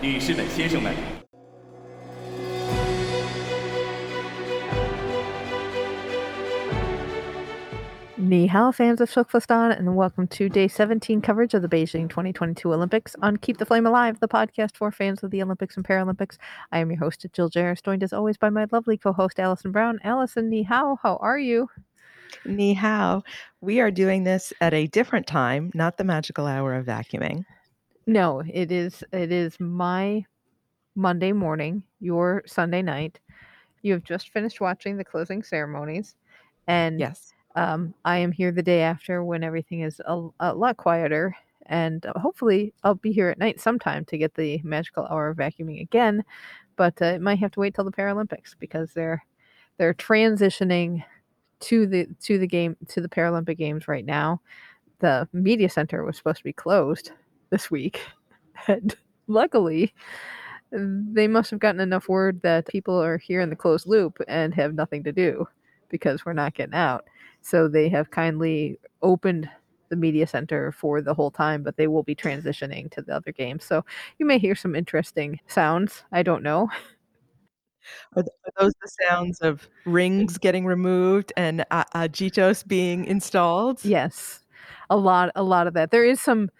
你是哪先生呢？Ni hao, fans of Shokfastan, and welcome to day 17 coverage of the Beijing 2022 Olympics on Keep the Flame Alive, the podcast for fans of the Olympics and Paralympics. I am your host, Jill Jaracz, joined as always by my lovely co host, Allison Brown. Allison, ni hao, how are you? Ni hao. We are doing this at a different time, not the magical hour of vacuuming. No, it is it is my Monday morning, your Sunday night. You have just finished watching the closing ceremonies, and Yes. um, I am here the day after when everything is a, a lot quieter. And uh, hopefully, I'll be here at night sometime to get the magical hour of vacuuming again. But uh, it might have to wait till the Paralympics because they're they're transitioning to the to the game to the Paralympic Games right now. The media center was supposed to be closed this week, and luckily, they must have gotten enough word that people are here in the closed loop and have nothing to do because we're not getting out. So they have kindly opened the media center for the whole time, but they will be transitioning to the other games. So you may hear some interesting sounds. I don't know. Are, those the sounds of rings getting removed and uh, uh, Jitos being installed? Yes, a lot, a lot of that. There is some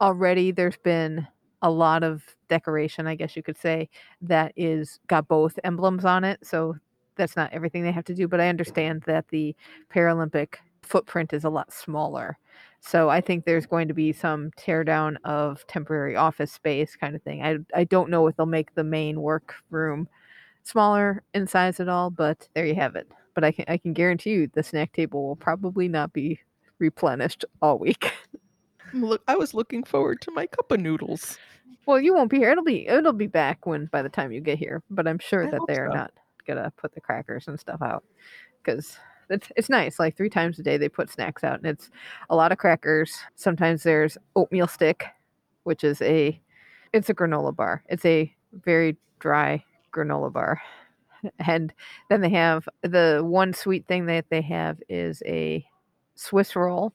already. There's been a lot of decoration, I guess you could say, that is got both emblems on it. So that's not everything they have to do, but I understand that the Paralympic footprint is a lot smaller. So I think there's going to be some teardown of temporary office space kind of thing. I I don't know if they'll make the main work room smaller in size at all, but there you have it. But I can I can guarantee you the snack table will probably not be replenished all week. Look, I was looking forward to my cup of noodles. well, you won't be here. It'll be it'll be back when by the time you get here. But I'm sure I that they're so. not gonna put the crackers and stuff out because it's it's nice. Like three times a day they put snacks out, and it's a lot of crackers. Sometimes there's oatmeal stick, which is a it's a granola bar. It's a very dry granola bar. And then they have the one sweet thing that they have is a Swiss roll,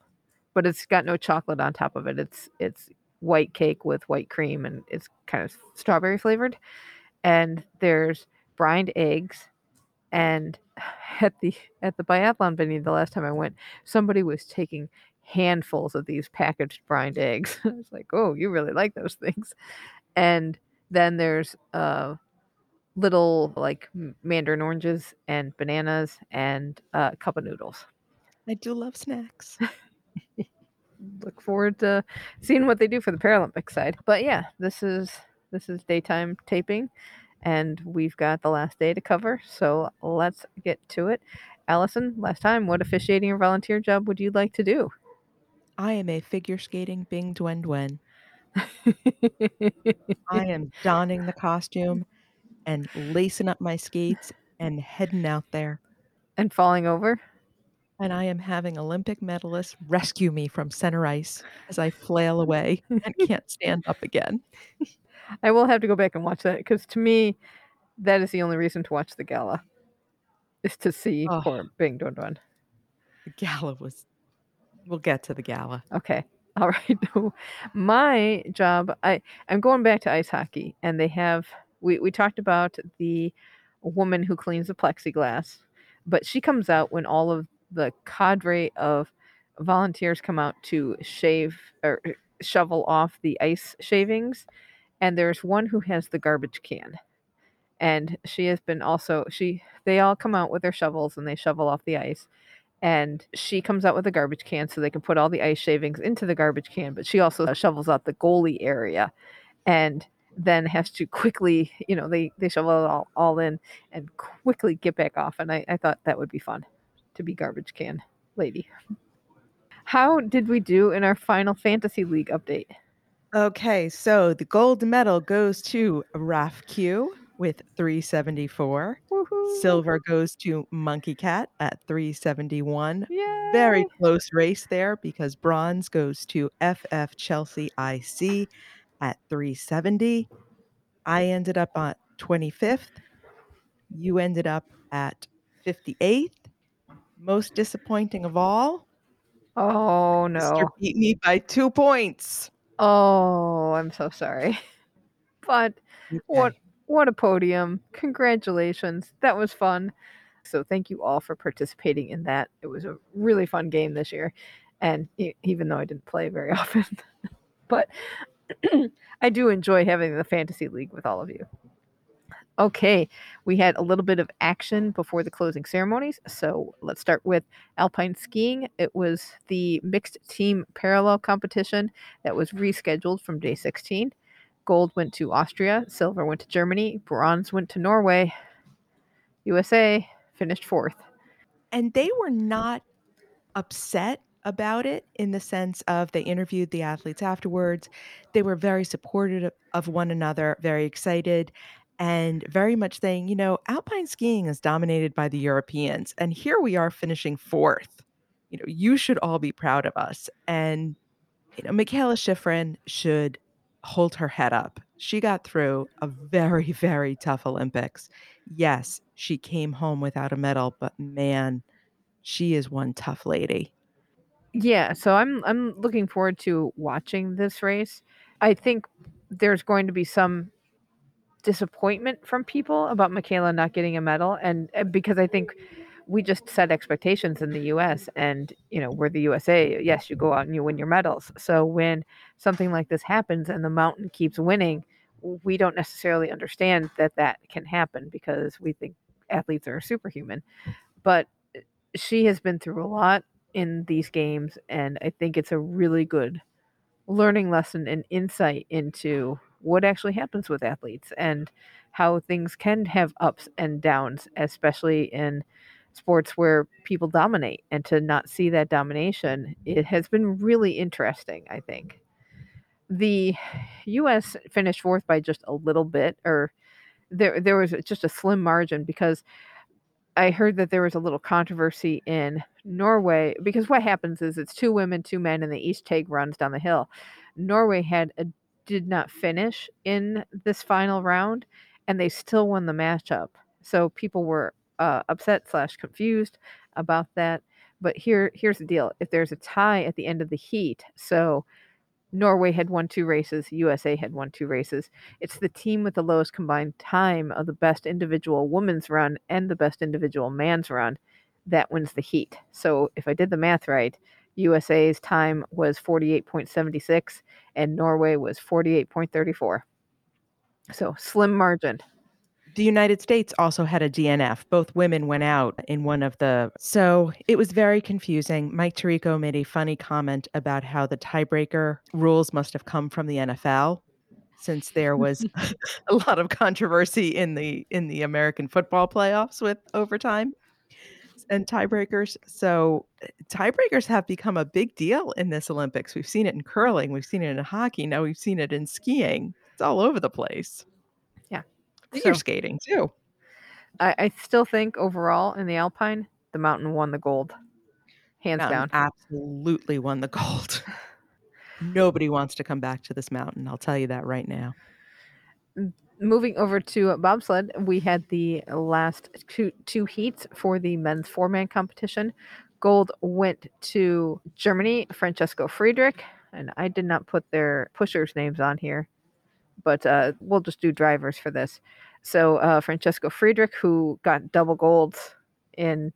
but it's got no chocolate on top of it. It's it's white cake with white cream and it's kind of strawberry flavored. And there's brined eggs and at the at the biathlon venue the last time I went, somebody was taking handfuls of these packaged brined eggs. I was like, "Oh, you really like those things." And then there's uh little like mandarin oranges and bananas and uh, a cup of noodles. I do love snacks. Look forward to seeing what they do for the Paralympic side. But yeah, this is this is daytime taping, and we've got the last day to cover. So let's get to it. Allison, last time, what officiating or volunteer job would you like to do? I am a figure skating Bing Dwen Dwen. I am donning the costume and lacing up my skates and heading out there. and falling over. And I am having Olympic medalists rescue me from center ice as I flail away and can't stand up again. I will have to go back and watch that because to me, that is the only reason to watch the gala, is to see Oh. poor Bing Dwen Dwen. The gala was. We'll get to the gala. Okay. All right. My job, I I'm going back to ice hockey, and they have we we talked about the woman who cleans the plexiglass, but she comes out when all of the cadre of volunteers come out to shave or uh, shovel off the ice shavings, and there's one who has the garbage can, and she has been also she they all come out with their shovels and they shovel off the ice and she comes out with a garbage can so they can put all the ice shavings into the garbage can but she also shovels out the goalie area and then has to quickly you know they they shovel it all, all in and quickly get back off and I, I thought that would be fun to be garbage can lady how did we do in our final fantasy league update Okay, so the gold medal goes to Raf Q with 374. Woohoo. Silver goes to Monkey Cat at 371. Yay. Very close race there because bronze goes to FF Chelsea IC at 370. I ended up at 25th. You ended up at 58th. Most disappointing of all, oh Mr. no beat me by two points. oh i'm so sorry but what what a podium. Congratulations. That was fun. So thank you all for participating in that. It was a really fun game this year. And even though I didn't play very often, but I do enjoy having the fantasy league with all of you. Okay, we had a little bit of action before the closing ceremonies. So let's start with alpine skiing. It was the mixed team parallel competition that was rescheduled from day 16. Gold went to Austria, silver went to Germany, bronze went to Norway. USA finished fourth. And they were not upset about it in the sense of they interviewed the athletes afterwards. They were very supportive of one another, very excited, and very much saying, you know, alpine skiing is dominated by the Europeans, and here we are finishing fourth. You know, you should all be proud of us. And, you know, Mikaela Shiffrin should hold her head up. She got through a very, very tough Olympics. Yes, she came home without a medal, but man, she is one tough lady. Yeah, so I'm I'm looking forward to watching this race. I think there's going to be some disappointment from people about Mikaela not getting a medal and uh, because I think we just set expectations in the US and you know we're the USA yes you go out and you win your medals. So when something like this happens and the mountain keeps winning we don't necessarily understand that that can happen because we think athletes are superhuman. But she has been through a lot in these games and I think it's a really good learning lesson and insight into what actually happens with athletes and how things can have ups and downs, especially in sports where people dominate. And to not see that domination, it has been really interesting, I think. The US finished fourth by just a little bit, or there there was just a slim margin because I heard that there was a little controversy in Norway because what happens is it's two women, two men, and they each take runs down the hill. Norway had a did not finish in this final round, and they still won the matchup. So people were uh, upset slash confused about that. But here, here's the deal: if there's a tie at the end of the heat, so Norway had won two races, USA had won two races. It's the team with the lowest combined time of the best individual women's run and the best individual man's run that wins the heat. So if I did the math right, USA's time was 48.76 and Norway was 48.34. So slim margin. The United States also had a DNF. Both women went out in one of the. So it was very confusing. Mike Tirico made a funny comment about how the tiebreaker rules must have come from the NFL since there was a lot of controversy in the in the American football playoffs with overtime and tiebreakers. So eh, tiebreakers have become a big deal in this Olympics. We've seen it in curling, we've seen it in hockey, now we've seen it in skiing. It's all over the place. Yeah. Figure so, skating too. I, I, still think overall in the Alpine, the mountain won the gold. Hands mountain down. Absolutely won the gold. Nobody wants to come back to this mountain. I'll tell you that right now moving over to bobsled, we had the last two, two heats for the men's four man competition. Gold went to Germany, Francesco Friedrich, and I did not put their pushers' names on here, but uh, we'll just do drivers for this. So uh, Francesco Friedrich, who got double golds in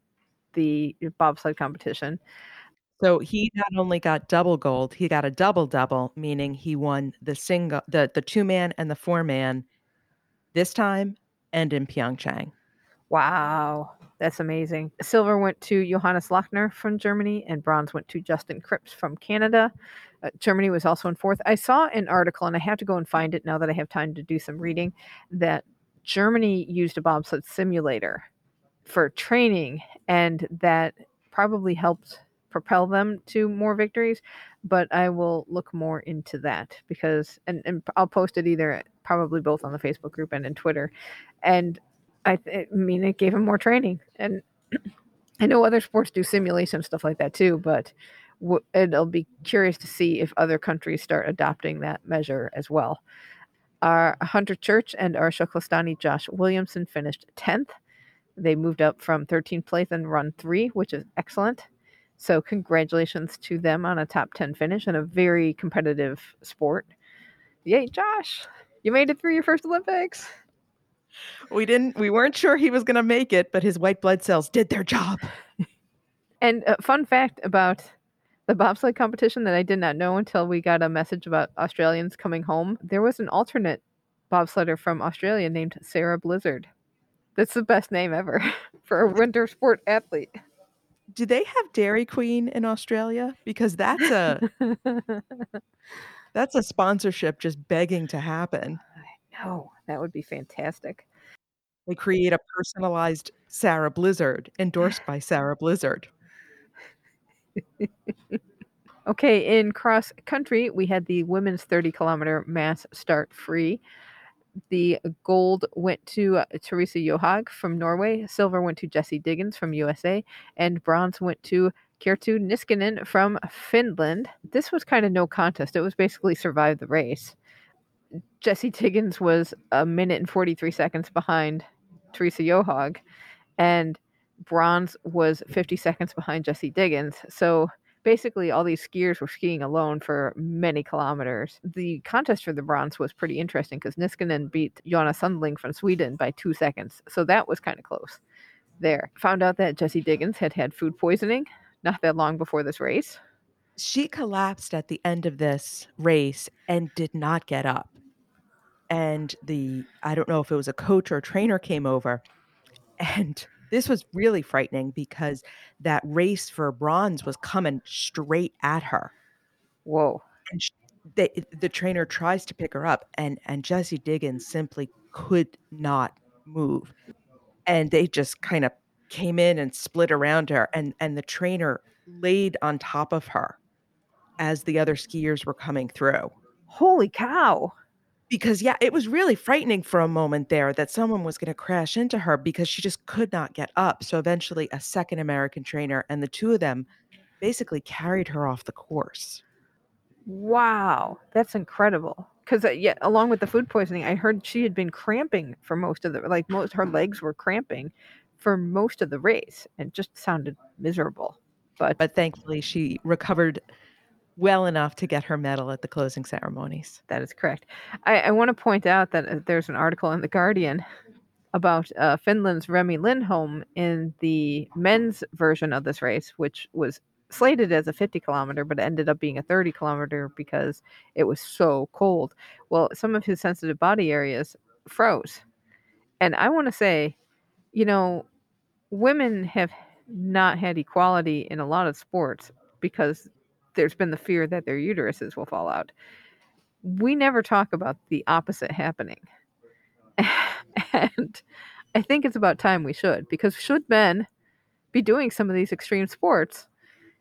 the bobsled competition. So he not only got double gold, he got a double double, meaning he won the single, the the two man and the four man this time and in Pyeongchang. Wow, that's amazing. Silver went to Johannes Lochner from Germany, and bronze went to Justin Kripps from Canada. Uh, Germany was also in fourth. I saw an article, and I have to go and find it now that I have time to do some reading, that Germany used a bobsled simulator for training, and that probably helped propel them to more victories. But I will look more into that because, and, and I'll post it either probably both on the Facebook group and in Twitter. And I, I mean, it gave him more training. And I know other sports do simulation stuff like that too, but w- it'll be curious to see if other countries start adopting that measure as well. Our Hunter Church and our Shokhlistani Josh Williamson finished 10th. They moved up from 13th place in run three, which is excellent. So, congratulations to them on a top 10 finish in a very competitive sport. Yay, Josh. You made it through your first Olympics. We didn't. We weren't sure he was going to make it, but his white blood cells did their job. And a fun fact about the bobsled competition that I did not know until we got a message about Australians coming home. There was an alternate bobsledder from Australia named Sarah Blizzard. That's the best name ever for a winter sport athlete. Do they have Dairy Queen in Australia? Because that's a that's a sponsorship just begging to happen. no, that would be fantastic. They create a personalized Sarah Blizzard endorsed by Sarah Blizzard. okay, in cross country, we had the women's 30 kilometer mass start free. The gold went to uh, Therese Johaug from Norway, silver went to Jessie Diggins from USA, and bronze went to Kerttu Niskanen from Finland. This was kind of no contest. It was basically survive the race. Jessie Diggins was a minute and 43 seconds behind Therese Johaug, and bronze was 50 seconds behind Jessie Diggins. So basically, all these skiers were skiing alone for many kilometers. The contest for the bronze was pretty interesting because Niskanen beat Jonna Sundling from Sweden by two seconds. So that was kind of close there. Found out that Jessie Diggins had had food poisoning not that long before this race. She collapsed at the end of this race and did not get up. And the, I don't know if it was a coach or a trainer came over and this was really frightening because that race for bronze was coming straight at her. Whoa. And she, they, the trainer tries to pick her up, and, and Jessie Diggins simply could not move. And they just kind of came in and split around her, and, and the trainer laid on top of her as the other skiers were coming through. Holy cow because yeah it was really frightening for a moment there that someone was going to crash into her because she just could not get up so eventually a second american trainer and the two of them basically carried her off the course. Wow that's incredible because uh, yeah along with the food poisoning i heard she had been cramping for most of the like most her legs were cramping for most of the race and just sounded miserable but but thankfully she recovered well enough to get her medal at the closing ceremonies. That is correct. I, I want to point out that uh, there's an article in The Guardian about uh, Finland's Remi Lindholm in the men's version of this race, which was slated as a 50 kilometer, but ended up being a 30 kilometer because it was so cold. Well, some of his sensitive body areas froze. And I want to say, you know, women have not had equality in a lot of sports because there's been the fear that their uteruses will fall out. We never talk about the opposite happening. and I think it's about time we should, because should men be doing some of these extreme sports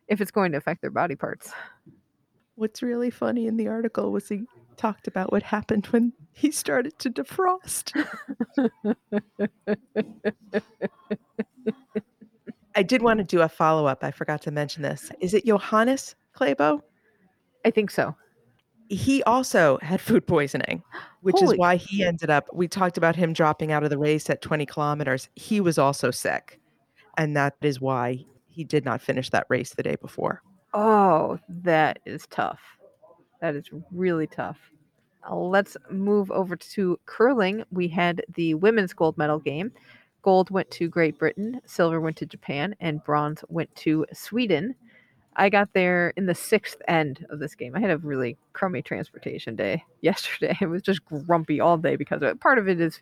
if it's going to affect their body parts? What's really funny in the article was he talked about what happened when he started to defrost. I did want to do a follow up. I forgot to mention this. Is it Johannes Klæbo? I think so. He also had food poisoning, which Holy is why he ended up. We talked about him dropping out of the race at 20 kilometers. He was also sick. And that is why he did not finish that race the day before. Oh, that is tough. That is really tough. Uh, let's move over to curling. We had the women's gold medal game. Gold went to Great Britain, silver went to Japan, and bronze went to Sweden. I got there in the sixth end of this game. I had a really crummy transportation day yesterday. It was just grumpy all day because of. Part of it is,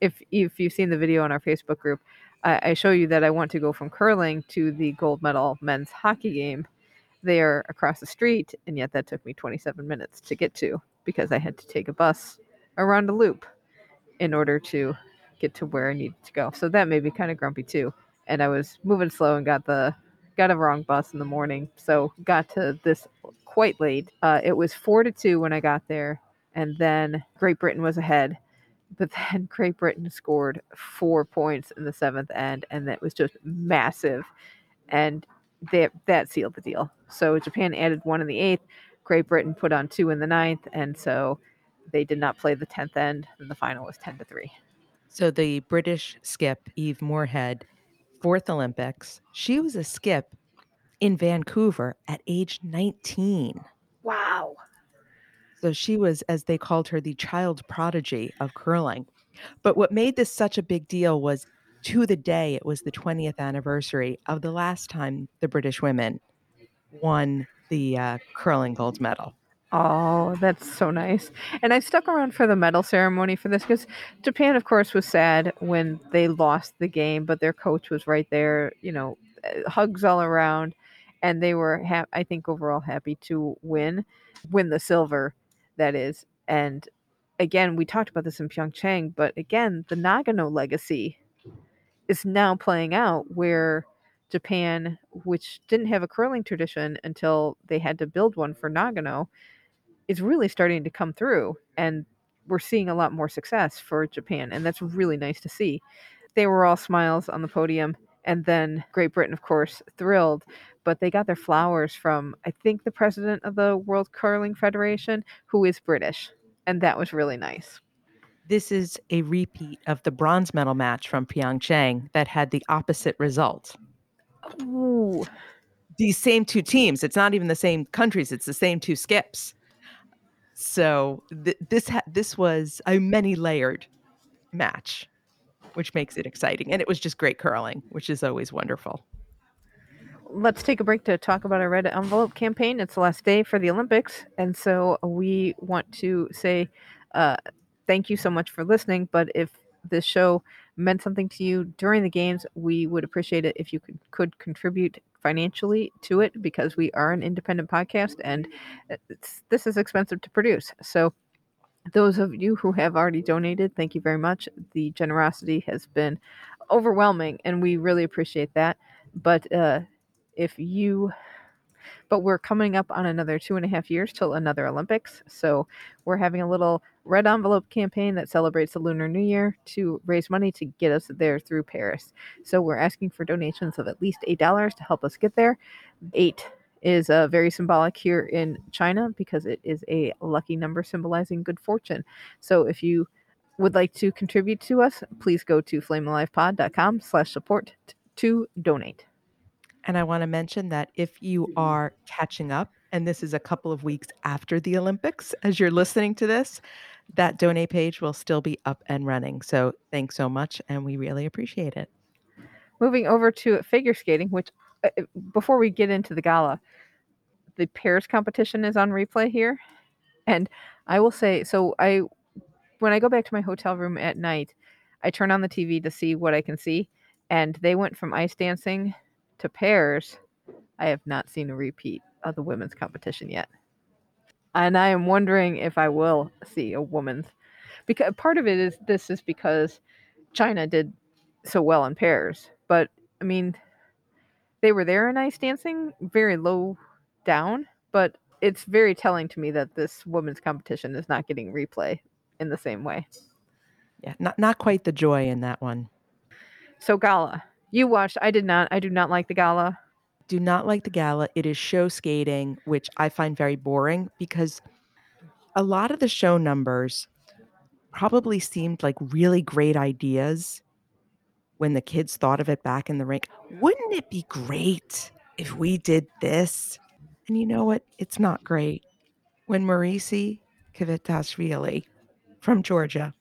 if if you've seen the video on our Facebook group, I, I show you that I want to go from curling to the gold medal men's hockey game. They are across the street, and yet that took me 27 minutes to get to because I had to take a bus around a loop in order to get to where I needed to go. So that made me kind of grumpy too. And I was moving slow and got the got a wrong bus in the morning, so got to this quite late. Uh, it was four to two when I got there, and then Great Britain was ahead. But then Great Britain scored four points in the seventh end, and that was just massive. And that that sealed the deal. So Japan added one in the eighth. Great Britain put on two in the ninth, and so they did not play the tenth end. And the final was ten to three. So the British skip Eve Muirhead fourth Olympics. She was a skip in Vancouver at age 19. Wow. So she was, as they called her, the child prodigy of curling. But what made this such a big deal was to the day, it was the 20th anniversary of the last time the British women won the uh, curling gold medal. Oh, that's so nice. And I stuck around for the medal ceremony for this because Japan, of course, was sad when they lost the game, but their coach was right there, you know, uh, hugs all around. And they were, ha- I think, overall happy to win, win the silver, that is. And again, we talked about this in Pyeongchang, but again, the Nagano legacy is now playing out where Japan, which didn't have a curling tradition until they had to build one for Nagano, is really starting to come through and we're seeing a lot more success for Japan and that's really nice to see. They were all smiles on the podium and then Great Britain of course thrilled but they got their flowers from I think the president of the World Curling Federation who is British and that was really nice. This is a repeat of the bronze medal match from Pyeongchang that had the opposite result. Ooh. These same two teams, it's not even the same countries, it's the same two skips. So th- this ha- this was a many layered match, which makes it exciting, and it was just great curling, which is always wonderful. Let's take a break to talk about our red envelope campaign. It's the last day for the Olympics, and so we want to say uh, thank you so much for listening. But if this show meant something to you during the games, we would appreciate it if you could, could contribute financially to it because we are an independent podcast and this is expensive to produce. So, those of you who have already donated, thank you very much. The generosity has been overwhelming and we really appreciate that. But uh, if you but we're coming up on another two and a half years till another Olympics. So we're having a little red envelope campaign that celebrates the Lunar New Year to raise money to get us there through Paris. So we're asking for donations of at least $8 to help us get there. Eight is uh, very symbolic here in China because it is a lucky number symbolizing good fortune. So if you would like to contribute to us, please go to flamealivepod.com slash support to donate. And I want to mention that if you Mm-hmm. are catching up, and this is a couple of weeks after the Olympics, as you're listening to this, that donate page will still be up and running. So thanks so much, and we really appreciate it. Moving over to figure skating, which uh, before we get into the gala, the pairs competition is on replay here. And I will say, so I, when I go back to my hotel room at night, I turn on the TV to see what I can see. And they went from ice dancing to pairs. I have not seen a repeat of the women's competition yet. And I am wondering if I will see a woman's because part of it is this is because China did so well in pairs. But I mean, they were there in ice dancing, very low down, but it's very telling to me that this women's competition is not getting replay in the same way. Yeah, not not quite the joy in that one. So gala, you watched. I did not. I do not like the gala. Do not like the gala. It is show skating, which I find very boring because a lot of the show numbers probably seemed like really great ideas when the kids thought of it back in the rink. Wouldn't it be great if we did this? And you know what? It's not great. When Morisi Kvitelashvili from Georgia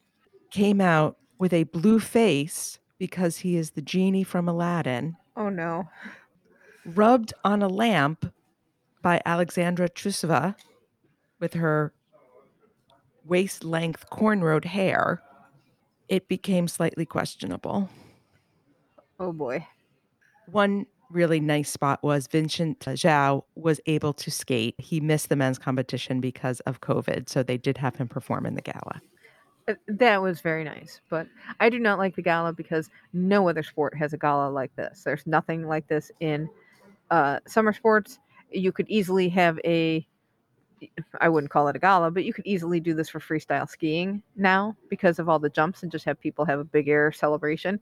came out with a blue face because he is the genie from Aladdin, Oh no. rubbed on a lamp by Alexandra Trusova with her waist length cornrowed hair, it became slightly questionable. Oh boy. One really nice spot was Vincent Zhou was able to skate. He missed the men's competition because of COVID, so they did have him perform in the gala. Uh, That was very nice, but I do not like the gala because no other sport has a gala like this. There's nothing like this in uh, summer sports. You could easily have a, I wouldn't call it a gala, but you could easily do this for freestyle skiing now because of all the jumps and just have people have a big air celebration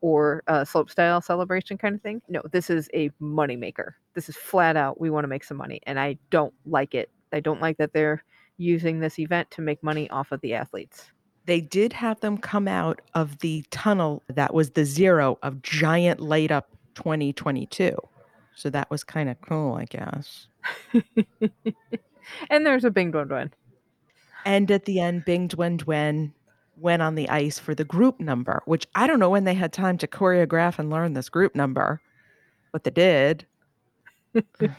or a slope style celebration kind of thing. No, this is a moneymaker. This is flat out, we want to make some money, and I don't like it. I don't like that they're using this event to make money off of the athletes. They did have them come out of the tunnel that was the zero of giant light up 2022. So that was kind of cool, I guess. and there's a Bing Dong Dong. And at the end, Bing Dwen Dwen went on the ice for the group number, which I don't know when they had time to choreograph and learn this group number, but they did. there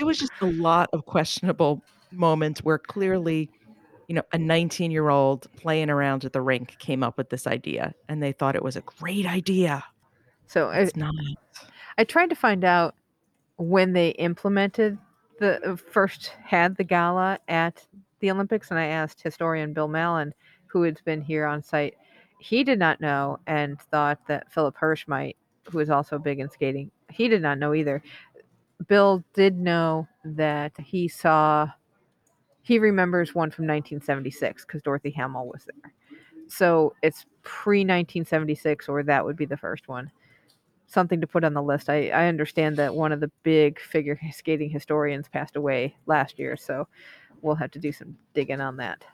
was just a lot of questionable moments where clearly, you know, a 19 year old playing around at the rink came up with this idea and they thought it was a great idea. So It's I, not. I tried to find out when they implemented the uh, first had the gala at the Olympics, and I asked historian Bill Mallon, who had been here on site. He did not know and thought that Philip Hersh might, who is also big in skating. He did not know either. Bill did know that he saw. He remembers one from 1976 because Dorothy Hamill was there. So it's pre 1976, or that would be the first one something to put on the list. I, I understand that one of the big figure skating historians passed away last year, so we'll have to do some digging on that.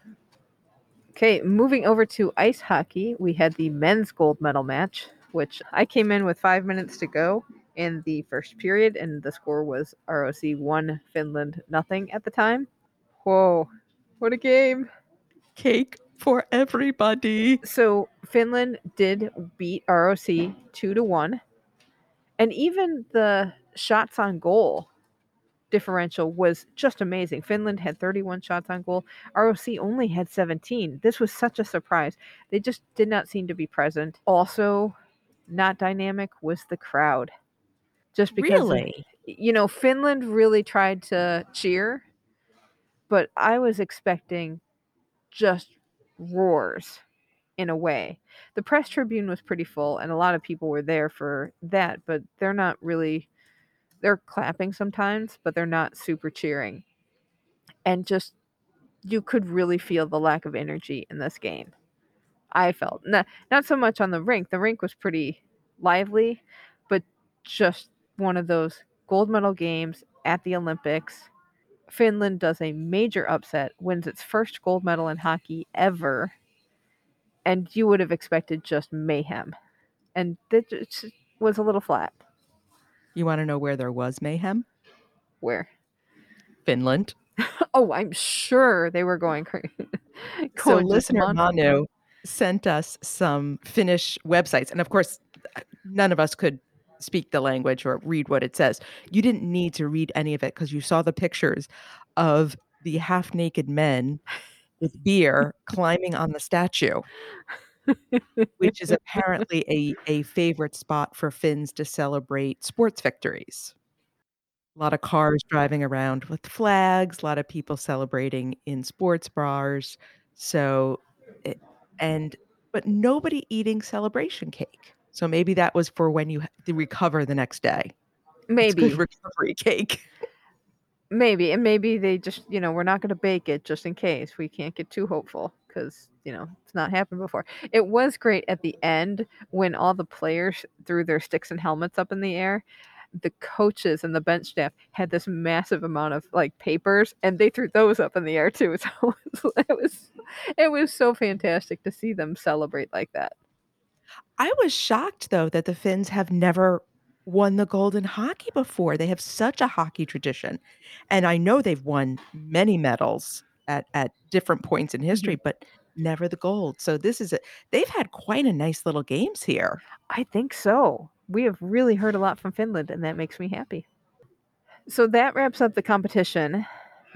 Okay, moving over to ice hockey, we had the men's gold medal match, which I came in with five minutes to go in the first period, and the score was ROC 1, Finland nothing at the time. Whoa, what a game! Cake for everybody. So Finland did beat ROC 2 to 1 and even the shots on goal differential was just amazing. Finland had 31 shots on goal. ROC only had 17. This was such a surprise. They just did not seem to be present. Also, not dynamic was the crowd. Just because of- Really? you know, Finland really tried to cheer, but I was expecting just roars in a way. The press tribune was pretty full and a lot of people were there for that, but they're not really they're clapping sometimes, but they're not super cheering. And just you could really feel the lack of energy in this game. I felt not not so much on the rink. The rink was pretty lively, but just one of those gold medal games at the Olympics. Finland does a major upset, wins its first gold medal in hockey ever, and you would have expected just mayhem. And that just was a little flat. You want to know where there was mayhem? Where? Finland. Oh, I'm sure they were going crazy. so listener Manu sent us some Finnish websites, and of course, uh, none of us could speak the language or read what it says. You didn't need to read any of it because you saw the pictures of the half-naked men with beer climbing on the statue, which is apparently a, a favorite spot for Finns to celebrate sports victories. A lot of cars driving around with flags, a lot of people celebrating in sports bars. So, it, and, but nobody eating celebration cake. So maybe that was for when you recover the next day. Maybe. recovery cake. maybe and maybe they just you know we're not going to bake it just in case. We can't get too hopeful because you know it's not happened before. It was great at the end when all the players threw their sticks and helmets up in the air. The coaches and the bench staff had this massive amount of like papers and they threw those up in the air too. So it was, it was so fantastic to see them celebrate like that I was shocked though that the Finns have never won the gold in hockey before. They have such a hockey tradition. And I know they've won many medals at, at different points in history, mm-hmm. but never the gold. So this is a they've had quite a nice little games here. I think so. We have really heard a lot from Finland, and that makes me happy. So that wraps up the competition.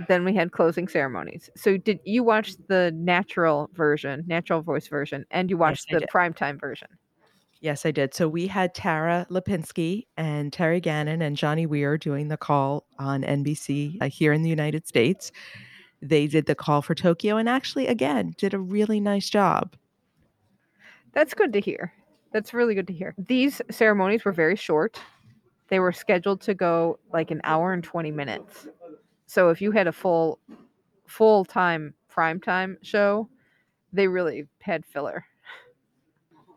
Then we had closing ceremonies. So did you watch the natural version, natural voice version, and you watched I the primetime version? Yes, I did. So we had Tara Lipinski and Terry Gannon and Johnny Weir doing the call on NBC uh, here in the United States. They did the call for Tokyo and actually, again, did a really nice job. That's good to hear. That's really good to hear. These ceremonies were very short. They were scheduled to go like an hour and 20 minutes. So if you had a full full time prime time show, they really had filler.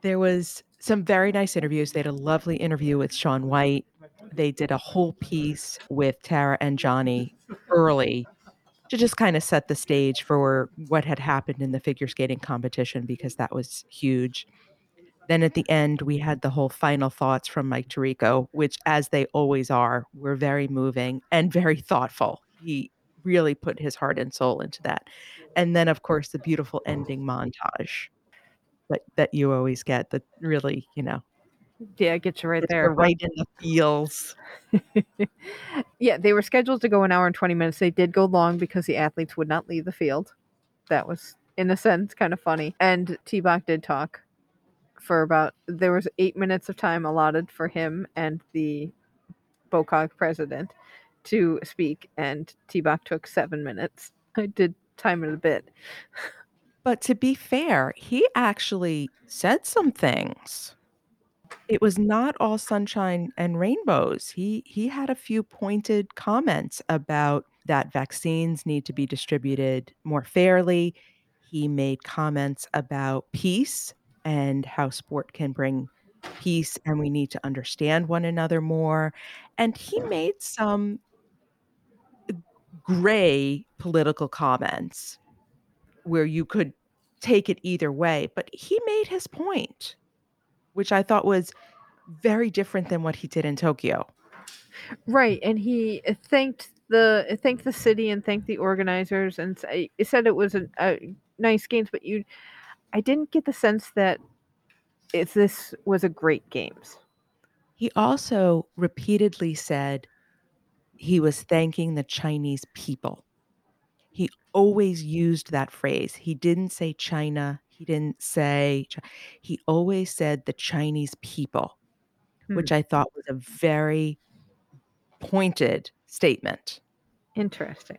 There was some very nice interviews. They had a lovely interview with Shaun White. They did a whole piece with Tara and Johnny early to just kind of set the stage for what had happened in the figure skating competition because that was huge. Then at the end, we had the whole final thoughts from Mike Tirico, which, as they always are, were very moving and very thoughtful. He really put his heart and soul into that. And then, of course, the beautiful ending montage that that you always get that really, you know, Yeah, gets you right there. right in the feels. Yeah, they were scheduled to go an hour and 20 minutes. They did go long because the athletes would not leave the field. That was, in a sense, kind of funny. And T-Bach did talk for about, there was eight minutes of time allotted for him and the BOCOG president to speak, and T-Bach took seven minutes. I did time it a bit. But to be fair, he actually said some things. It was not all sunshine and rainbows. He he had a few pointed comments about that vaccines need to be distributed more fairly. He made comments about peace and how sport can bring peace and we need to understand one another more. And he made some gray political comments where you could take it either way, but he made his point, which I thought was very different than what he did in Tokyo. Right, and he thanked the thanked the city and thanked the organizers and said it was a, a nice games, but you, I didn't get the sense that if this was a great games. He also repeatedly said he was thanking the Chinese people. He always used that phrase. He didn't say China. He didn't say, he always said the Chinese people, Hmm. which I thought was a very pointed statement. Interesting.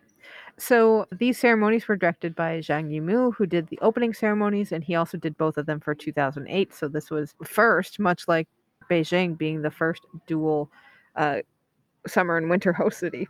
So these ceremonies were directed by Zhang Yimou, who did the opening ceremonies, and he also did both of them for 2008. So this was first, much like Beijing being the first dual uh, summer and winter host city.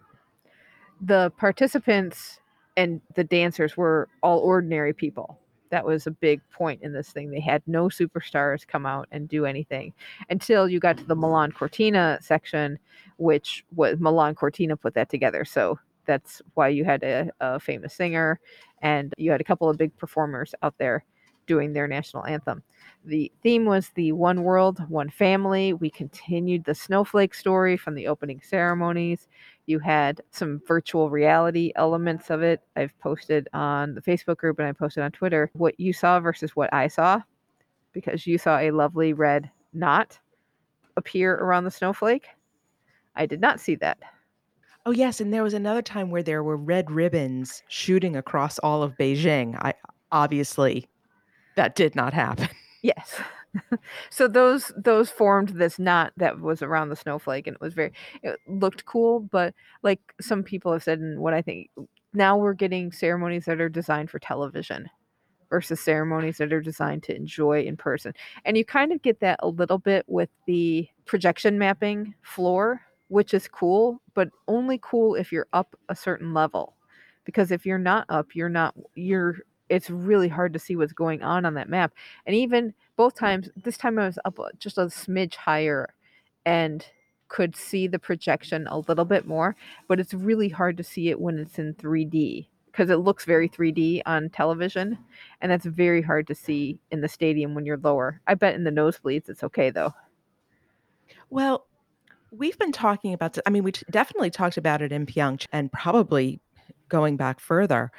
The participants and the dancers were all ordinary people. That was a big point in this thing. They had no superstars come out and do anything until you got to the Milan Cortina section, which was Milan Cortina put that together. So that's why you had a, a famous singer and you had a couple of big performers out there doing their national anthem. The theme was the one world, one family. We continued the snowflake story from the opening ceremonies. You had some virtual reality elements of it. I've posted on the Facebook group and I posted on Twitter what you saw versus what I saw because you saw a lovely red knot appear around the snowflake. I did not see that. Oh, yes, and there was another time where there were red ribbons shooting across all of Beijing. I obviously that did not happen. Yes. so those those formed this knot that was around the snowflake and it was very it looked cool, but like some people have said and what I think now we're getting ceremonies that are designed for television versus ceremonies that are designed to enjoy in person. And you kind of get that a little bit with the projection mapping floor, which is cool, but only cool if you're up a certain level. Because if you're not up, you're not you're it's really hard to see what's going on on that map. And even both times, this time I was up uh, just a smidge higher and could see the projection a little bit more, but it's really hard to see it when it's in 3D because it looks very 3D on television and that's very hard to see in the stadium when you're lower. I bet in the nosebleeds it's okay though. Well, we've been talking about. I mean, we definitely talked about it in Pyeongchang, and probably going back further.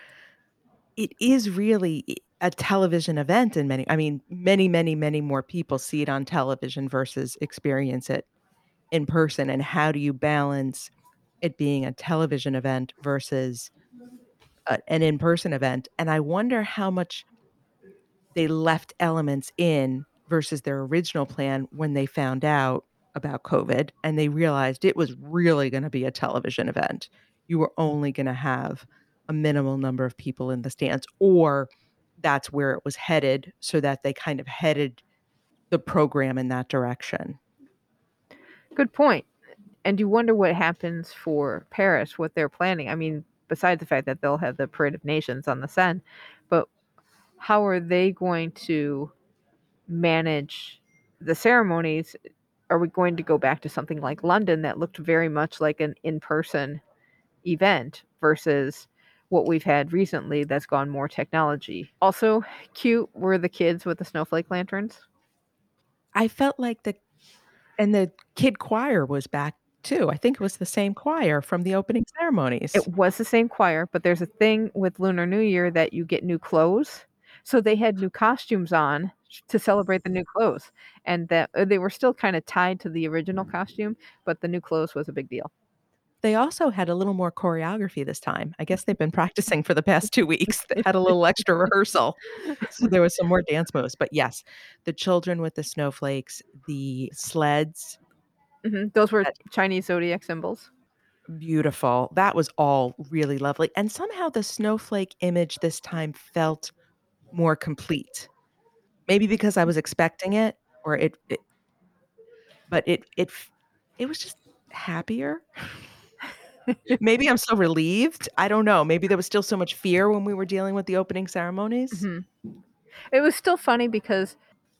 It is really a television event in many. I mean, many, many, many more people see it on television versus experience it in person. And how do you balance it being a television event versus a, an in-person event? And I wonder how much they left elements in versus their original plan when they found out about COVID and they realized it was really going to be a television event. You were only going to have a minimal number of people in the stands, or that's where it was headed, so that they kind of headed the program in that direction. Good point. And you wonder what happens for Paris, what they're planning. I mean, besides the fact that they'll have the Parade of Nations on the Seine, but how are they going to manage the ceremonies? Are we going to go back to something like London that looked very much like an in person event versus what we've had recently that's gone more technology? Also, cute were the kids with the snowflake lanterns. I felt like the and the kid choir was back too. I think it was the same choir from the opening ceremonies. It was the same choir, but there's a thing with Lunar New Year that you get new clothes. So they had new costumes on to celebrate the new clothes, and that uh, they were still kind of tied to the original costume, but the new clothes was a big deal. They also had a little more choreography this time. I guess they've been practicing for the past two weeks. They had a little extra rehearsal. So there was some more dance moves. But yes, the children with the snowflakes, the sleds, Mhm, Those were That- Chinese zodiac symbols. beautiful. That was all really lovely. And somehow the snowflake image this time felt more complete. Maybe because I was expecting it or it, it but it it it was just happier. Maybe I'm so relieved. I don't know. Maybe there was still so much fear when we were dealing with the opening ceremonies. Mhm. It was still funny because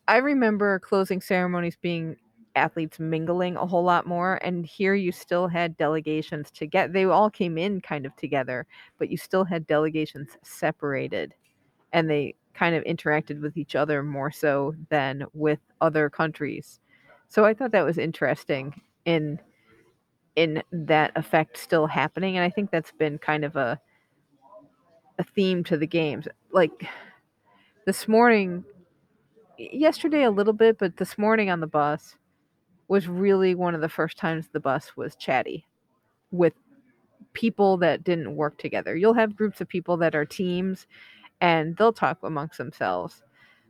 I remember closing ceremonies being athletes mingling a whole lot more and here you still had delegations to get they all came in kind of together but you still had delegations separated and they kind of interacted with each other more so than with other countries so i thought that was interesting in in that effect still happening and i think that's been kind of a a theme to the games like this morning yesterday a little bit but this morning on the bus was really one of the first times the bus was chatty with people that didn't work together. You'll have groups of people that are teams and they'll talk amongst themselves,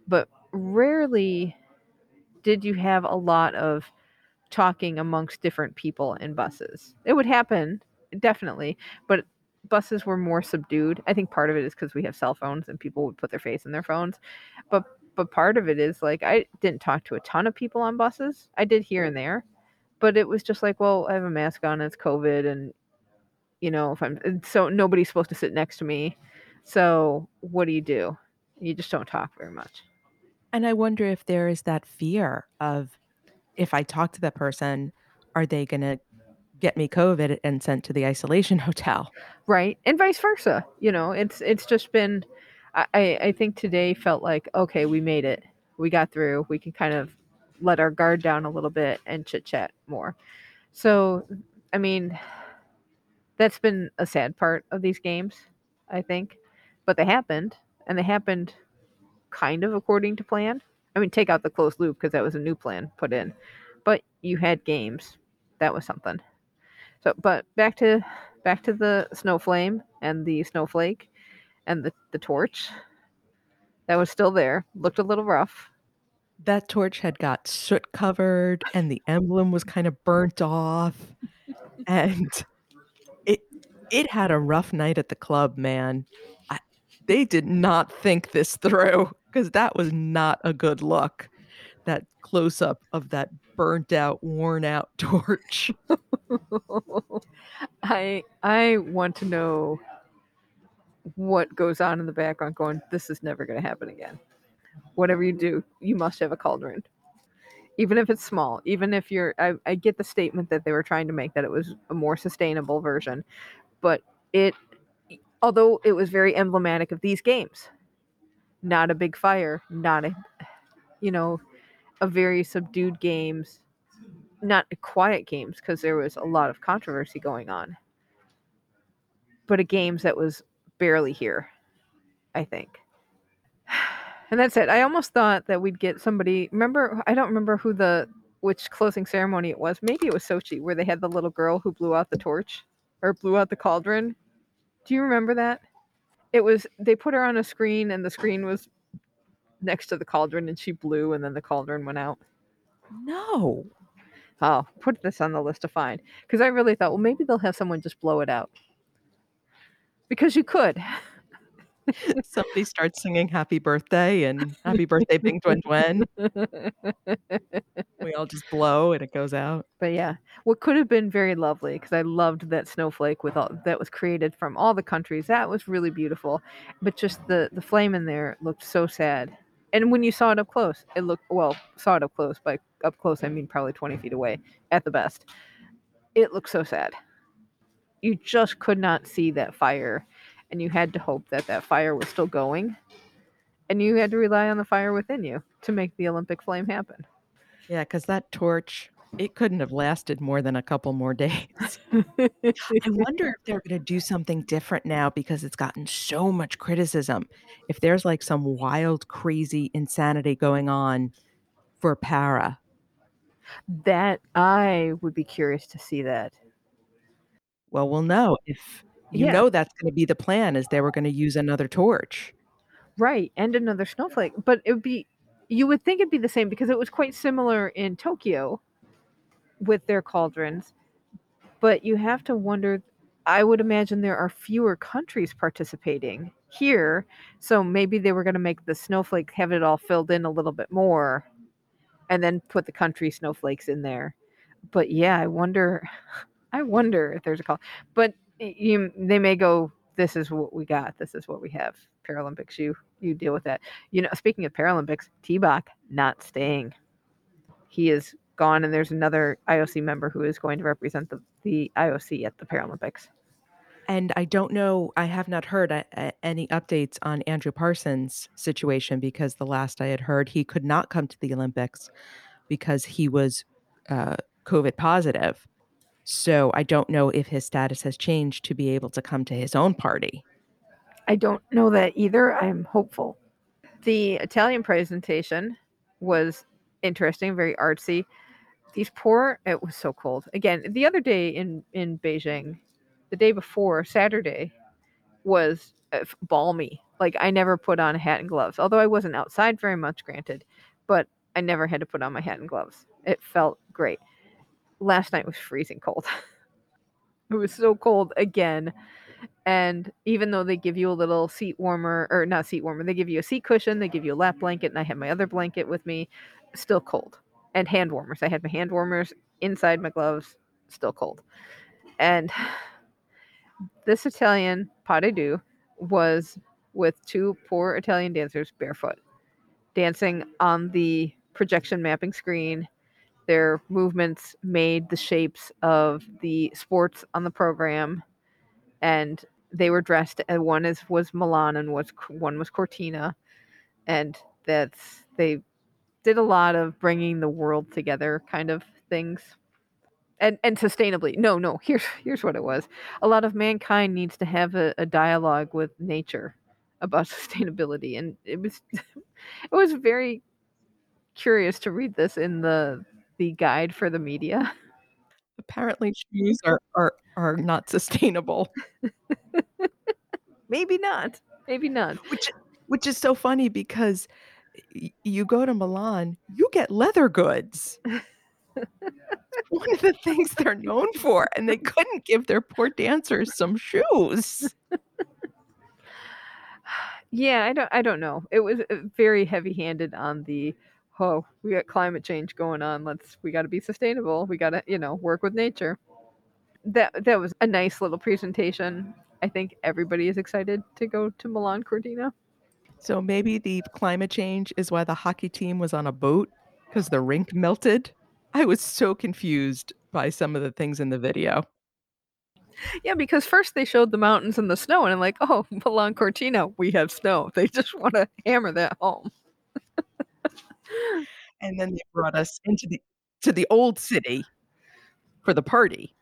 but rarely did you have a lot of talking amongst different people in buses. It would happen, definitely, but buses were more subdued. I think part of it is because we have cell phones and people would put their face in their phones. But but part of it is like I didn't talk to a ton of people on buses. I did here and there, but it was just like, well, I have a mask on, it's COVID, and you know, if I'm so nobody's supposed to sit next to me. So what do you do? You just don't talk very much. And I wonder if there is that fear of if I talk to that person, are they going to get me COVID and sent to the isolation hotel? right and vice versa you know it's it's just been I, I think today felt like okay we made it we got through we can kind of let our guard down a little bit and chit chat more so i mean that's been a sad part of these games i think but they happened and they happened kind of according to plan i mean take out the closed loop because that was a new plan put in but you had games. That was something. So but back to back to the snow flame and the snowflake and the, the torch. That was still there. Looked a little rough. That torch had got soot covered and the emblem was kind of burnt off. And it it had a rough night at the club, man. I, they did not think this through because that was not a good look. That close up of that burnt out, worn out torch. i i want to know what goes on in the background going this is never going to happen again whatever you do you must have a cauldron even if it's small even if you're I, I get the statement that they were trying to make that it was a more sustainable version but it although it was very emblematic of these games. Not a big fire not a you know a very subdued games not quiet games because there was a lot of controversy going on. But a games that was barely here i think. And that's it. I almost thought that we'd get somebody remember i don't remember who the which closing ceremony it was. Maybe it was sochi where they had the little girl who blew out the torch or blew out the cauldron do you remember that? It was they put her on a screen and the screen was next to the cauldron and she blew and then the cauldron went out. No. oh put this on the list to find. Because i really thought well maybe they'll have someone just blow it out. Because you could Somebody starts singing happy birthday and happy birthday, Bing Dwen Dwen. We all just blow and it goes out. But yeah, what could have been very lovely because I loved that snowflake with all that was created from all the countries. That was really beautiful. But just the the flame in there looked so sad. And when you saw it up close, it looked well. Saw it up close. By up close, I mean probably twenty feet away at the best. It looked so sad. You just could not see that fire, and you had to hope that that fire was still going, and you had to rely on the fire within you to make the Olympic flame happen. Yeah, because that torch It couldn't have lasted more than a couple more days. I wonder if they're gonna do something different now because it's gotten so much criticism. If there's, like, some wild, crazy insanity going on for Para. That I would be curious to see that. Well, we'll know if you Yeah. know that's gonna be the plan is they were gonna use another torch. Right, and another snowflake, but it would be you would think it'd be the same because it was quite similar in Tokyo with their cauldrons, but you have to wonder I would imagine there are fewer countries participating here, so maybe they were gonna make the snowflake have it all filled in a little bit more and then put the country snowflakes in there. But yeah, I wonder I wonder if there's a call. But you they may go, "This is what we got. This is what we have. Paralympics, you you deal with that." You know, speaking of Paralympics, T-Bach not staying. He is gone, and there's another IOC member who is going to represent the the IOC at the Paralympics. And I don't know I have not heard a a any updates on Andrew Parsons' situation because the last I had heard, he could not come to the Olympics because he was, uh, COVID positive. So, I don't know if his status has changed to be able to come to his own party. I don't know that either, I'm hopeful. The Italian presentation was interesting, very artsy. These poor it was so cold. Again, the other day in in Beijing, the day before, Saturday, was, uh, balmy. Like, I never put on a hat and gloves, although I wasn't outside very much, granted, but I never had to put on my hat and gloves. It felt great. Last night was freezing cold. It was so cold again, and even though they give you a little seat warmer or not seat warmer, they give you a seat cushion, they give you a lap blanket, and I had my other blanket with me, still cold, and hand warmers. I had my hand warmers inside my gloves, still cold. And this Italian pas de deux was with 2 poor Italian dancers barefoot, dancing on the projection mapping screen. Their movements made the shapes of the sports on the program, and they were dressed and one is was Milan and was one was Cortina, and that's they did a lot of bringing the world together kind of things. And and sustainably. No, no, here's here's what it was. A lot of mankind needs to have a a dialogue with nature about sustainability, and it was it was very curious to read this in the the guide for the media. Apparently, shoes are are are not sustainable. Maybe not. Maybe not. Which which is so funny because you go to Milan, you get leather goods. One of the things they're known for, and they couldn't give their poor dancers some shoes. Yeah, I don't I don't know. It was, uh, very heavy-handed on the, "Oh, we got climate change going on, let's we gotta be sustainable, we gotta, you know, work with nature." That that was a nice little presentation. I think everybody is excited to go to Milan Cortina. So, maybe the climate change is why the hockey team was on a boat because the rink melted? I was so confused by some of the things in the video. Yeah, because first they showed the mountains and the snow, and I'm like, "Oh, Milan Cortina, we have snow." They just wanna hammer that home. And then they brought us into the to the old city for the party.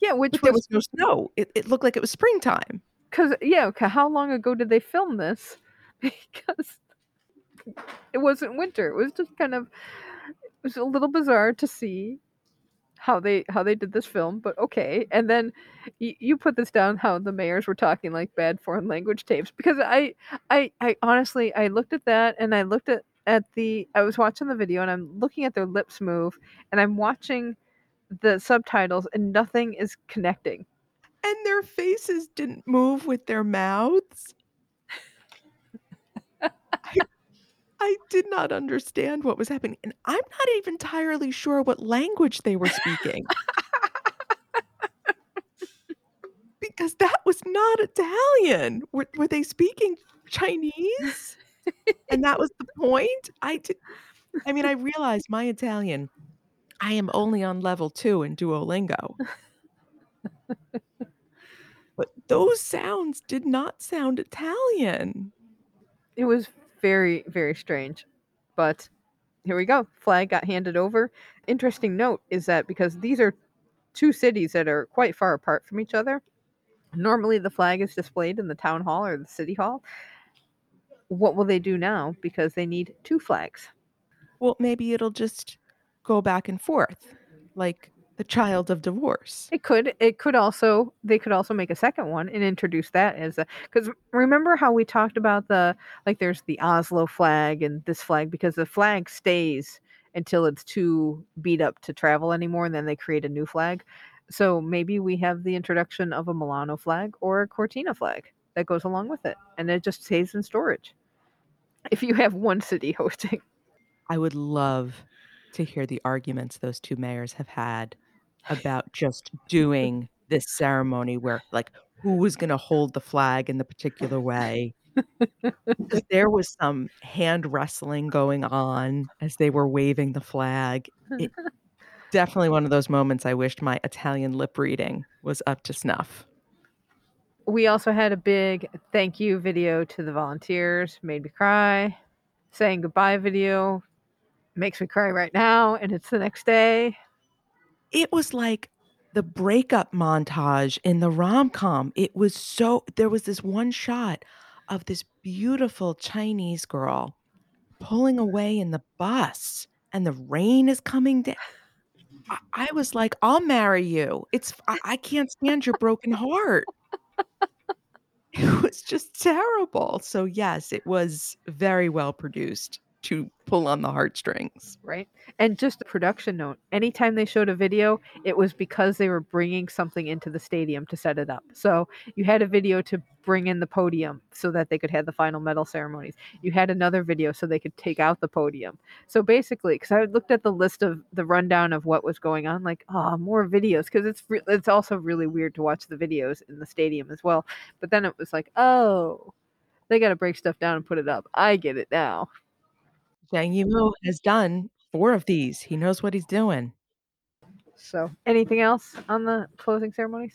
Yeah, which But there was was no snow. It it looked like it was springtime. Cause yeah, okay, how long ago did they film this? Because it wasn't winter, it was just kind of it was a little bizarre to see how they how they did this film, but okay, and then y you put this down how the mayors were talking like bad foreign language tapes, because I I I honestly I looked at that and I looked at at the I was watching the video and I'm looking at their lips move, and I'm watching the subtitles and nothing is connecting. And their faces didn't move with their mouths. I I did not understand what was happening, and I'm not even entirely sure what language they were speaking. Because that was not Italian. Were were they speaking Chinese? And that was the point? I I mean, I realized my Italian I am only on level 2 in Duolingo. But those sounds did not sound Italian. It was very, very strange, but here we go. Flag got handed over. Interesting note is that because these are two cities that are quite far apart from each other, normally the flag is displayed in the town hall or the city hall. What will they do now? Because they need two flags. Well, maybe it'll just go back and forth, like the child of divorce. It could. It could also. They could also make a second one and introduce that as a. Because remember how we talked about the like. There's the Oslo flag and this flag because the flag stays until it's too beat up to travel anymore, and then they create a new flag. So maybe we have the introduction of a Milano flag or a Cortina flag that goes along with it, and it just stays in storage. If you have one city hosting, I would love to hear the arguments those two mayors have had about just doing this ceremony where like who was going to hold the flag in the particular way. 'Cause there was some hand wrestling going on as they were waving the flag. It definitely one of those moments I wished my Italian lip reading was up to snuff. We also had a big thank you video to the volunteers. Made me cry. Saying goodbye video makes me cry right now, and it's the next day. It was like the breakup montage in the rom-com. It was so there was this one shot of this beautiful Chinese girl pulling away in the bus and the rain is coming down. I, I was like, I'll marry you. It's I, I can't stand your broken heart. It was just terrible. So yes, it was very well produced to pull on the heartstrings. right? And just a production note anytime they showed a video, it was because they were bringing something into the stadium to set it up. So you had a video to bring in the podium so that they could have the final medal ceremonies. You had another video so they could take out the podium. So basically, because I looked at the list of the rundown of what was going on, like, oh, more videos, because it's re- it's also really weird to watch the videos in the stadium as well. But then it was like, oh, they got to break stuff down and put it up. I get it now. Zhang Yimou has done four of these. He knows what he's doing. So, anything else on the closing ceremonies?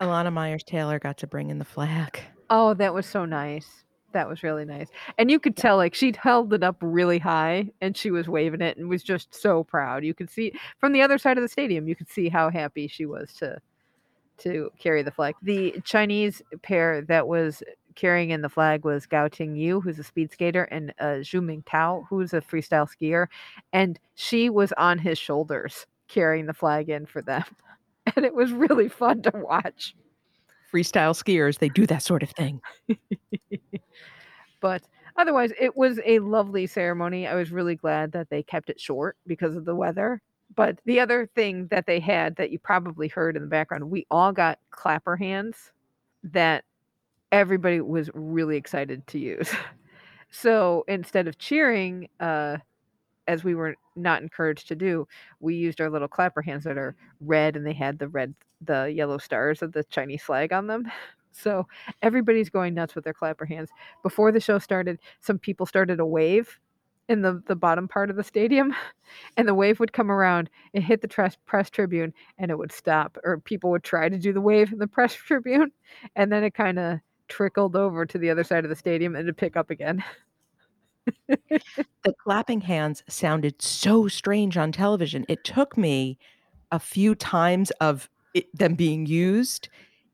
Elana Meyers Taylor got to bring in the flag. Oh, that was so nice. That was really nice. And you could tell like she'd held it up really high and she was waving it and was just so proud. You could see from the other side of the stadium, you could see how happy she was to to carry the flag. The Chinese pair that was carrying in the flag was Gao Tingyu, who's a speed skater, and uh, Xu Mengtao, who's a freestyle skier. And she was on his shoulders carrying the flag in for them. And it was really fun to watch. Freestyle skiers, they do that sort of thing. but otherwise it was a lovely ceremony i was really glad that they kept it short because of the weather but the other thing that they had that you probably heard in the background we all got clapper hands that everybody was really excited to use. So instead of cheering uh as we were not encouraged to do we used our little clapper hands that are red and they had the red the yellow stars of the chinese flag on them. So everybody's going nuts with their clapper hands. Before the show started, some people started a wave in the, the bottom part of the stadium, and the wave would come around and hit the press, press tribune, and it would stop. Or people would try to do the wave in the press tribune, and then it kind of trickled over to the other side of the stadium and to pick up again. The clapping hands sounded so strange on television. It took me a few times of it, them being used.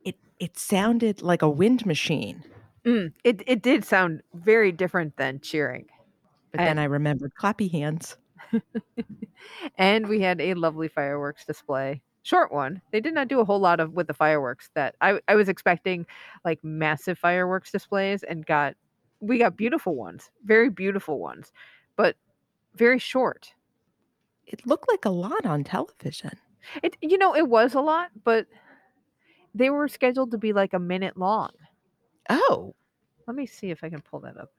It it sounded like a wind machine. Mm, it, it did sound very different than cheering. But then And- I remembered clappy hands. and we had a lovely fireworks display short one. They did not do a whole lot of with the fireworks that i, I was expecting like massive fireworks displays and got we got beautiful ones very beautiful ones but very short. It looked like a lot on television. it you know it was a lot but they were scheduled to be like a minute long. Oh, let me see if i can pull that up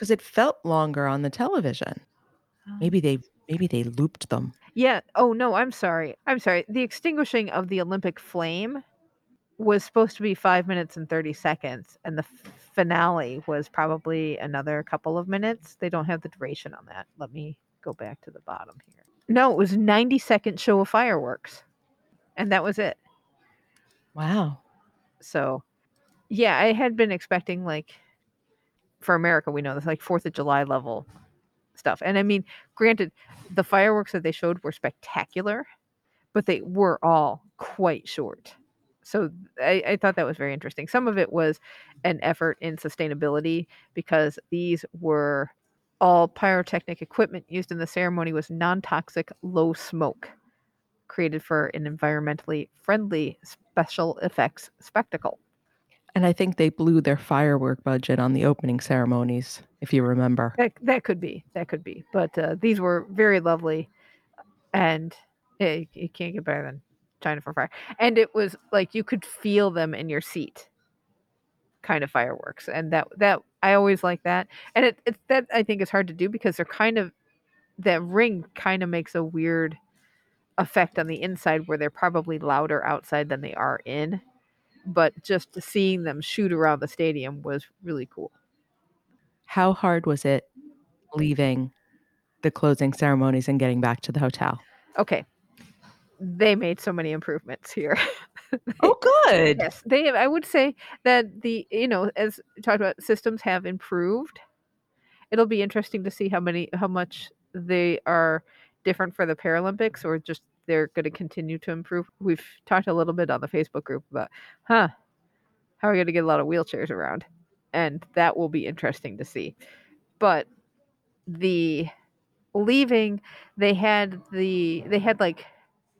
because it felt longer on the television. Ah. Maybe they maybe they looped them. Yeah. Oh no, I'm sorry. I'm sorry. The extinguishing of the Olympic flame was supposed to be five minutes and thirty seconds, and the f- finale was probably another couple of minutes. They don't have the duration on that. Let me go back to the bottom here. No, it was 90 second show of fireworks, and that was it. Wow. So, yeah, I had been expecting like for America, we know this like Fourth of July level stuff. And I mean, granted, the fireworks that they showed were spectacular, but they were all quite short. So I, I thought that was very interesting. Some of it was an effort in sustainability because these were all pyrotechnic equipment used in the ceremony was non-toxic, low smoke, created for an environmentally friendly special effects spectacle. And I think they blew their firework budget on the opening ceremonies, if you remember. That that could be, that could be. But uh, these were very lovely, and it, you can't get better than China for fire. And it was like you could feel them in your seat, kind of fireworks, and that that I always like that. And it, it that I think is hard to do because they're kind of that ring kind of makes a weird effect on the inside where they're probably louder outside than they are in but just seeing them shoot around the stadium was really cool. How hard was it leaving the closing ceremonies and getting back to the hotel? Okay. They made so many improvements here. oh, good. Yes, they. I would say that the you know as talked about systems have improved. It'll be interesting to see how many how much they are different for the Paralympics or just they're going to continue to improve. We've talked a little bit on the Facebook group about, huh, how are we going to get a lot of wheelchairs around? And that will be interesting to see. But the leaving, they had the, they had like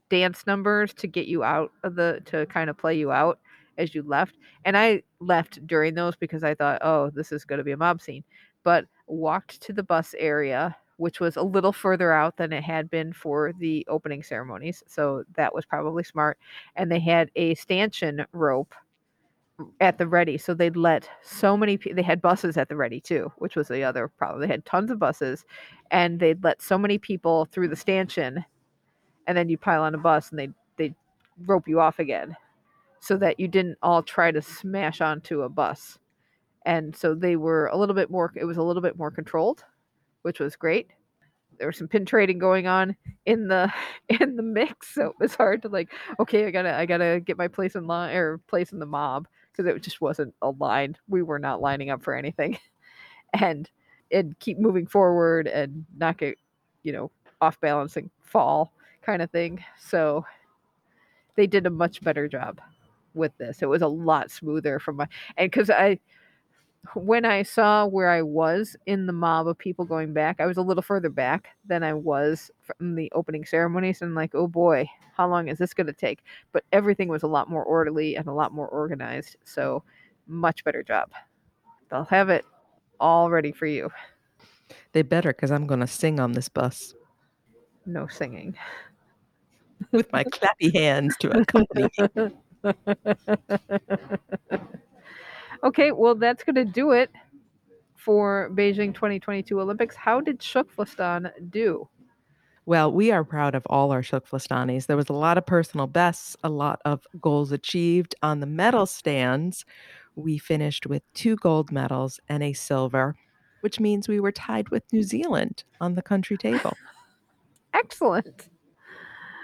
dance numbers to get you out of the, to kind of play you out as you left. And I left during those because I thought, oh, this is going to be a mob scene. But walked to the bus area which was a little further out than it had been for the opening ceremonies. So that was probably smart. And they had a stanchion rope at the ready. So they'd let so many people, they had buses at the ready too, which was the other problem. They had tons of buses and they'd let so many people through the stanchion and then you pile on a bus and they'd, they'd rope you off again so that you didn't all try to smash onto a bus. And so they were a little bit more, it was a little bit more controlled which was great. There was some pin trading going on in the in the mix, so it was hard to like, okay, I gotta I gotta get my place in line or place in the mob because it just wasn't aligned. We were not lining up for anything, and and keep moving forward and not get you know off balancing fall kind of thing. So they did a much better job with this. It was a lot smoother from my and because I when I saw where I was in the mob of people going back, I was a little further back than I was from the opening ceremonies. And like, oh boy, how long is this going to take? But everything was a lot more orderly and a lot more organized. So, much better job. They'll have it all ready for you. They better, because I'm going to sing on this bus. No singing. With my clappy hands to accompany me. Okay, well, that's going to do it for Beijing 2022 Olympics. How did Shukflistan do? Well, we are proud of all our Shukflistanis. There was a lot of personal bests, a lot of goals achieved. On the medal stands, we finished with two gold medals and a silver, which means we were tied with New Zealand on the country table. Excellent.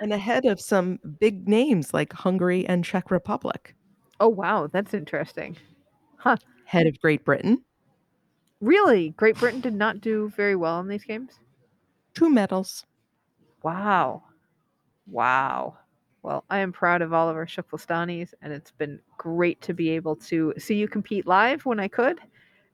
And ahead of some big names like Hungary and Czech Republic. Oh, wow. That's interesting. Huh. Head of Great Britain. Really? Great Britain did not do very well in these games? Two medals. Wow. Wow. Well, I am proud of all of our Shukflistanis, and it's been great to be able to see you compete live when I could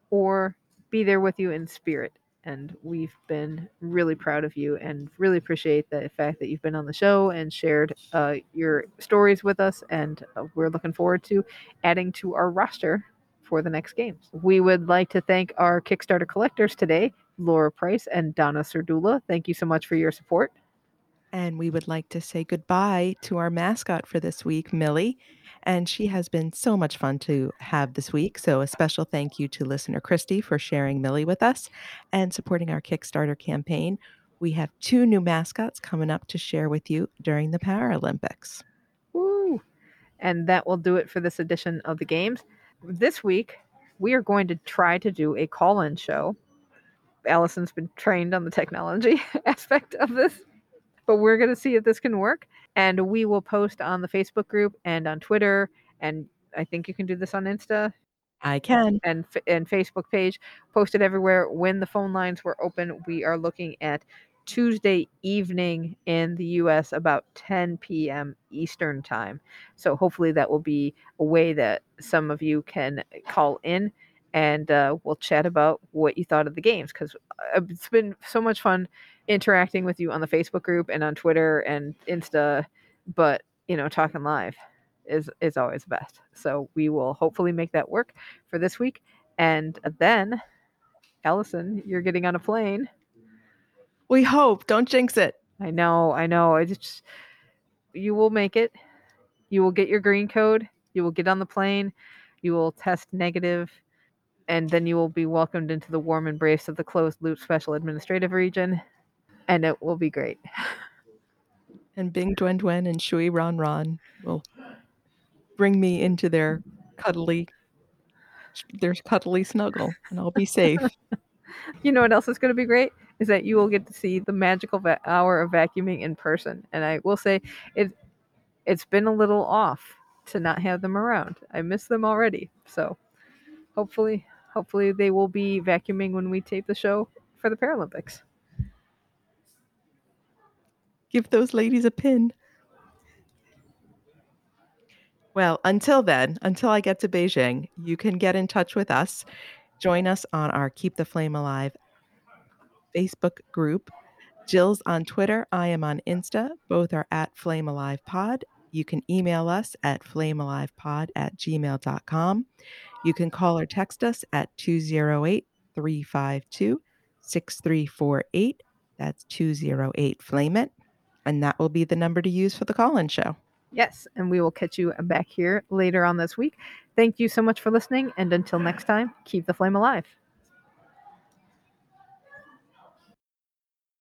or be there with you in spirit. And we've been really proud of you and really appreciate the fact that you've been on the show and shared uh, your stories with us. And uh, we're looking forward to adding to our roster for the next games. We would like to thank our Kickstarter collectors today, Laura Price and Donna Serdula. Thank you so much for your support. And we would like to say goodbye to our mascot for this week, Millie. And she has been so much fun to have this week. So, a special thank you to listener Christy for sharing Millie with us and supporting our Kickstarter campaign. We have two new mascots coming up to share with you during the Paralympics. Woo! And that will do it for this edition of the games this week we are going to try to do a call-in show. Allison's been trained on the technology aspect of this, but we're going to see if this can work. And we will post on the Facebook group and on Twitter. And I think you can do this on Insta. I can. and and Facebook page. Posted everywhere when the phone lines were open. We are looking at Tuesday evening in the US about 10 p.m. Eastern time. So hopefully that will be a way that some of you can call in and uh, we'll chat about what you thought of the games because it's been so much fun interacting with you on the Facebook group and on Twitter and Insta. But you know, talking live is is always best. So we will hopefully make that work for this week. And then, Allison, you're getting on a plane. We hope. Don't jinx it. I know, I know. I just you will make it. You will get your green code. You will get on the plane. You will test negative, and then you will be welcomed into the warm embrace of the closed loop special administrative region, and it will be great. And Bing Dwen Dwen and Shuey Rhon Rhon will bring me into their cuddly their cuddly snuggle and I'll be safe. you know what else is going to be great is that you will get to see the magical va- hour of vacuuming in person and i will say it it's been a little off to not have them around i miss them already so hopefully hopefully they will be vacuuming when we tape the show for the paralympics Give those ladies a pin. Well, until then, until I get to Beijing, you can get in touch with us. Join us on our Keep the Flame Alive Facebook group. Jill's on Twitter. I am on Insta. Both are at Flame Alive Pod. You can email us at flamealivepod at gmail.com. You can call or text us at 208 352 6348. That's 208 Flame It. And that will be the number to use for the call in show. yes and we will catch you back here later on this week thank you so much for listening and until next time keep the flame alive